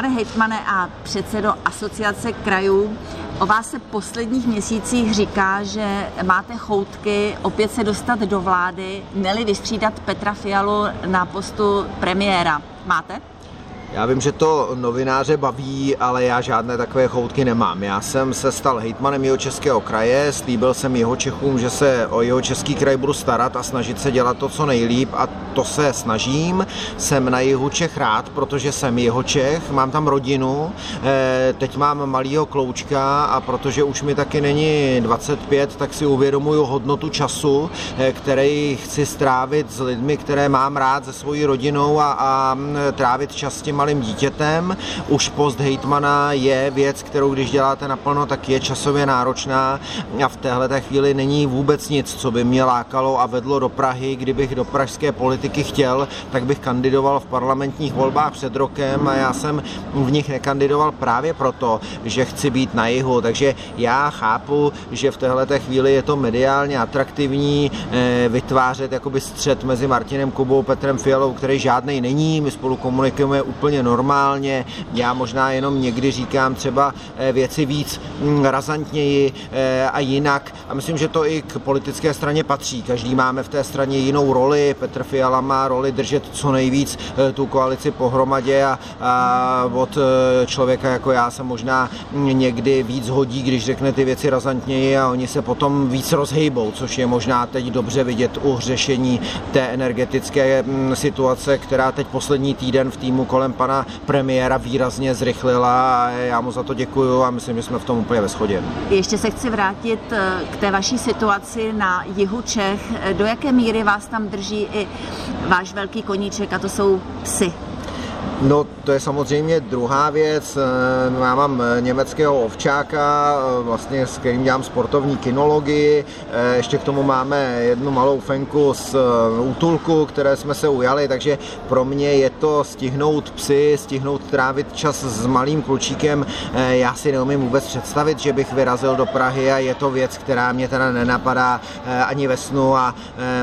Pane hejtmane a předsedo asociace krajů, o vás se posledních měsících říká, že máte choutky opět se dostat do vlády, neli vystřídat Petra Fialu na postu premiéra. Máte? Já vím, že to novináře baví, ale já žádné takové choutky nemám. Já jsem se stal hejtmanem jeho českého kraje, slíbil jsem jeho Čechům, že se o jeho český kraj budu starat a snažit se dělat to, co nejlíp a to se snažím. Jsem na jihu Čech rád, protože jsem jeho Čech, mám tam rodinu, eh, teď mám malýho kloučka a protože už mi taky není 25, tak si uvědomuju hodnotu času, eh, který chci strávit s lidmi, které mám rád, se svojí rodinou a, a trávit čas s těmi malým dítětem. Už post hejtmana je věc, kterou když děláte naplno, tak je časově náročná a v téhle chvíli není vůbec nic, co by mě lákalo a vedlo do Prahy. Kdybych do pražské politiky chtěl, tak bych kandidoval v parlamentních volbách před rokem a já jsem v nich nekandidoval právě proto, že chci být na jihu. Takže já chápu, že v téhle chvíli je to mediálně atraktivní eh, vytvářet jakoby střed mezi Martinem Kubou, Petrem Fialou, který žádný není. My spolu komunikujeme úplně úplně normálně. Já možná jenom někdy říkám třeba eh, věci víc mm, razantněji eh, a jinak. A myslím, že to i k politické straně patří. Každý máme v té straně jinou roli. Petr Fiala má roli držet co nejvíc eh, tu koalici pohromadě a, od člověka jako já se možná někdy víc hodí, když řekne ty věci razantněji a oni se potom víc rozhejbou, což je možná teď dobře vidět u řešení té energetické mm, situace, která teď poslední týden v týmu kolem pana premiéra výrazně zrychlila a já mu za to děkuju a myslím, že jsme v tom úplně ve shodě. Ještě se chci vrátit eh, k té vaší situaci na jihu Čech. Do jaké míry vás tam drží i váš velký koníček a to jsou psy? No, to je samozřejmě druhá věc. Eh, já mám eh, německého ovčáka, eh, vlastně s kterým dělám sportovní kinologii. Ještě k tomu máme jednu malou fenku z útulku, které jsme se ujali, takže pro mě je to stihnout psy, stihnout trávit čas s malým klučíkem. Já si neumím vůbec představit, že bych vyrazil do Prahy a je to věc, která mě teda nenapadá ani ve snu a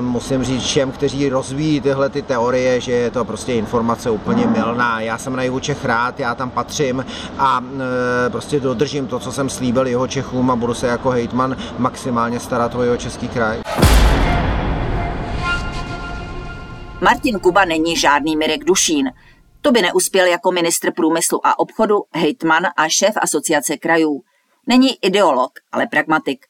musím říct všem, kteří rozvíjí tyhle ty teorie, že je to prostě informace úplně milná silná. Já jsem na jihu Čech rád, já tam patřím a e, prostě dodržím to, co jsem slíbil jeho Čechům a budu se jako hejtman maximálně starat o jeho český kraj. Martin Kuba není žádný Mirek Dušín. To by neuspěl jako ministr průmyslu a obchodu, hejtman a šéf asociace krajů. Není ideolog, ale pragmatik.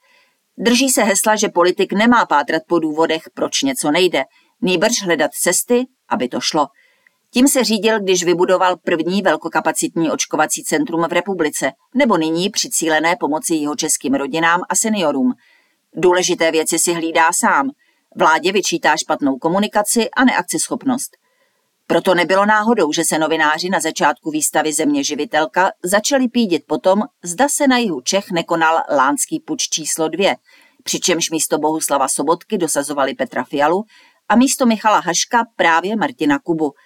Drží se hesla, že politik nemá pátrat po důvodech, proč něco nejde, nýbrž hledat cesty, aby to šlo – tím se řídil, když vybudoval první velkokapacitní očkovací centrum v republice, nebo nyní při cílené pomoci jeho českým rodinám a seniorům. Důležité věci si hlídá sám. Vládě vyčítá špatnou komunikaci a neakceschopnost. Proto nebylo náhodou, že se novináři na začátku výstavy Země živitelka začali pídit potom, zda se na jihu Čech nekonal lánský puč číslo dvě, přičemž místo Bohuslava Sobotky dosazovali Petra Fialu a místo Michala Haška právě Martina Kubu –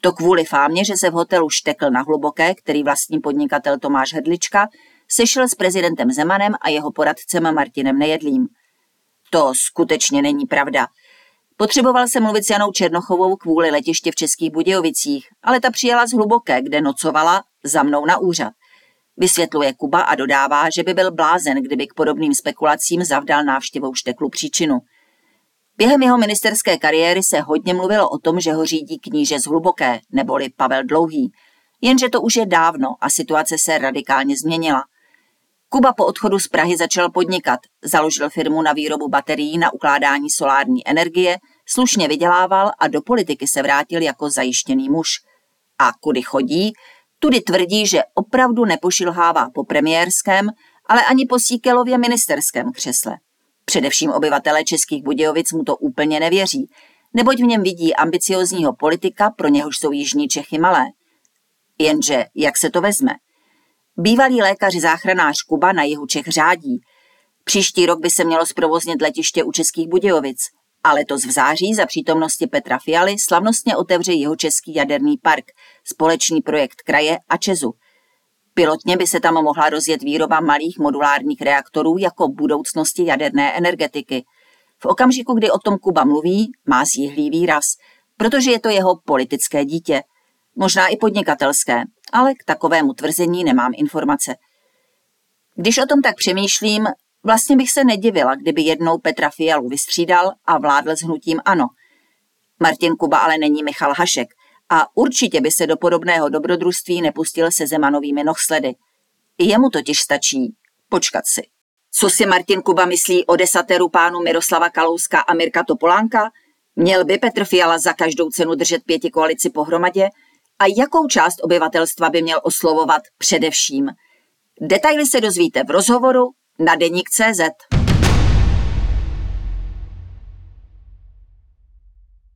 to kvůli fámě, že se v hotelu Štekl na Hluboké, který vlastní podnikatel Tomáš Hedlička, sešel s prezidentem Zemanem a jeho poradcem Martinem Nejedlým. To skutečně není pravda. Potřeboval se mluvit s Janou Černochovou kvůli letiště v Českých Budějovicích, ale ta přijela z Hluboké, kde nocovala za mnou na úřad. Vysvětluje Kuba a dodává, že by byl blázen, kdyby k podobným spekulacím zavdal návštěvou Šteklu příčinu – Během jeho ministerské kariéry se hodně mluvilo o tom, že ho řídí kníže z Hluboké, neboli Pavel Dlouhý. Jenže to už je dávno a situace se radikálně změnila. Kuba po odchodu z Prahy začal podnikat, založil firmu na výrobu baterií na ukládání solární energie, slušně vydělával a do politiky se vrátil jako zajištěný muž. A kudy chodí, tudy tvrdí, že opravdu nepošilhává po premiérském, ale ani po Síkelově ministerském křesle. Především obyvatele Českých Budějovic mu to úplně nevěří. neboť v něm vidí ambiciozního politika, pro něhož jsou jižní Čechy malé. Jenže jak se to vezme? Bývalý lékař záchranář Kuba na jihu Čech řádí. Příští rok by se mělo zprovoznit letiště u Českých Budějovic a letos v září za přítomnosti Petra Fialy slavnostně otevře jeho český jaderný park, společný projekt kraje a Čezu. Pilotně by se tam mohla rozjet výroba malých modulárních reaktorů jako budoucnosti jaderné energetiky. V okamžiku, kdy o tom Kuba mluví, má zjihlý výraz, protože je to jeho politické dítě. Možná i podnikatelské, ale k takovému tvrzení nemám informace. Když o tom tak přemýšlím, Vlastně bych se nedivila, kdyby jednou Petra Fialu vystřídal a vládl s hnutím ano. Martin Kuba ale není Michal Hašek a určitě by se do podobného dobrodružství nepustil se Zemanovými nohsledy. Jemu totiž stačí počkat si. Co si Martin Kuba myslí o desateru pánu Miroslava Kalouska a Mirka Topolánka? Měl by Petr Fiala za každou cenu držet pěti koalici pohromadě? A jakou část obyvatelstva by měl oslovovat především? Detaily se dozvíte v rozhovoru na deník.cz.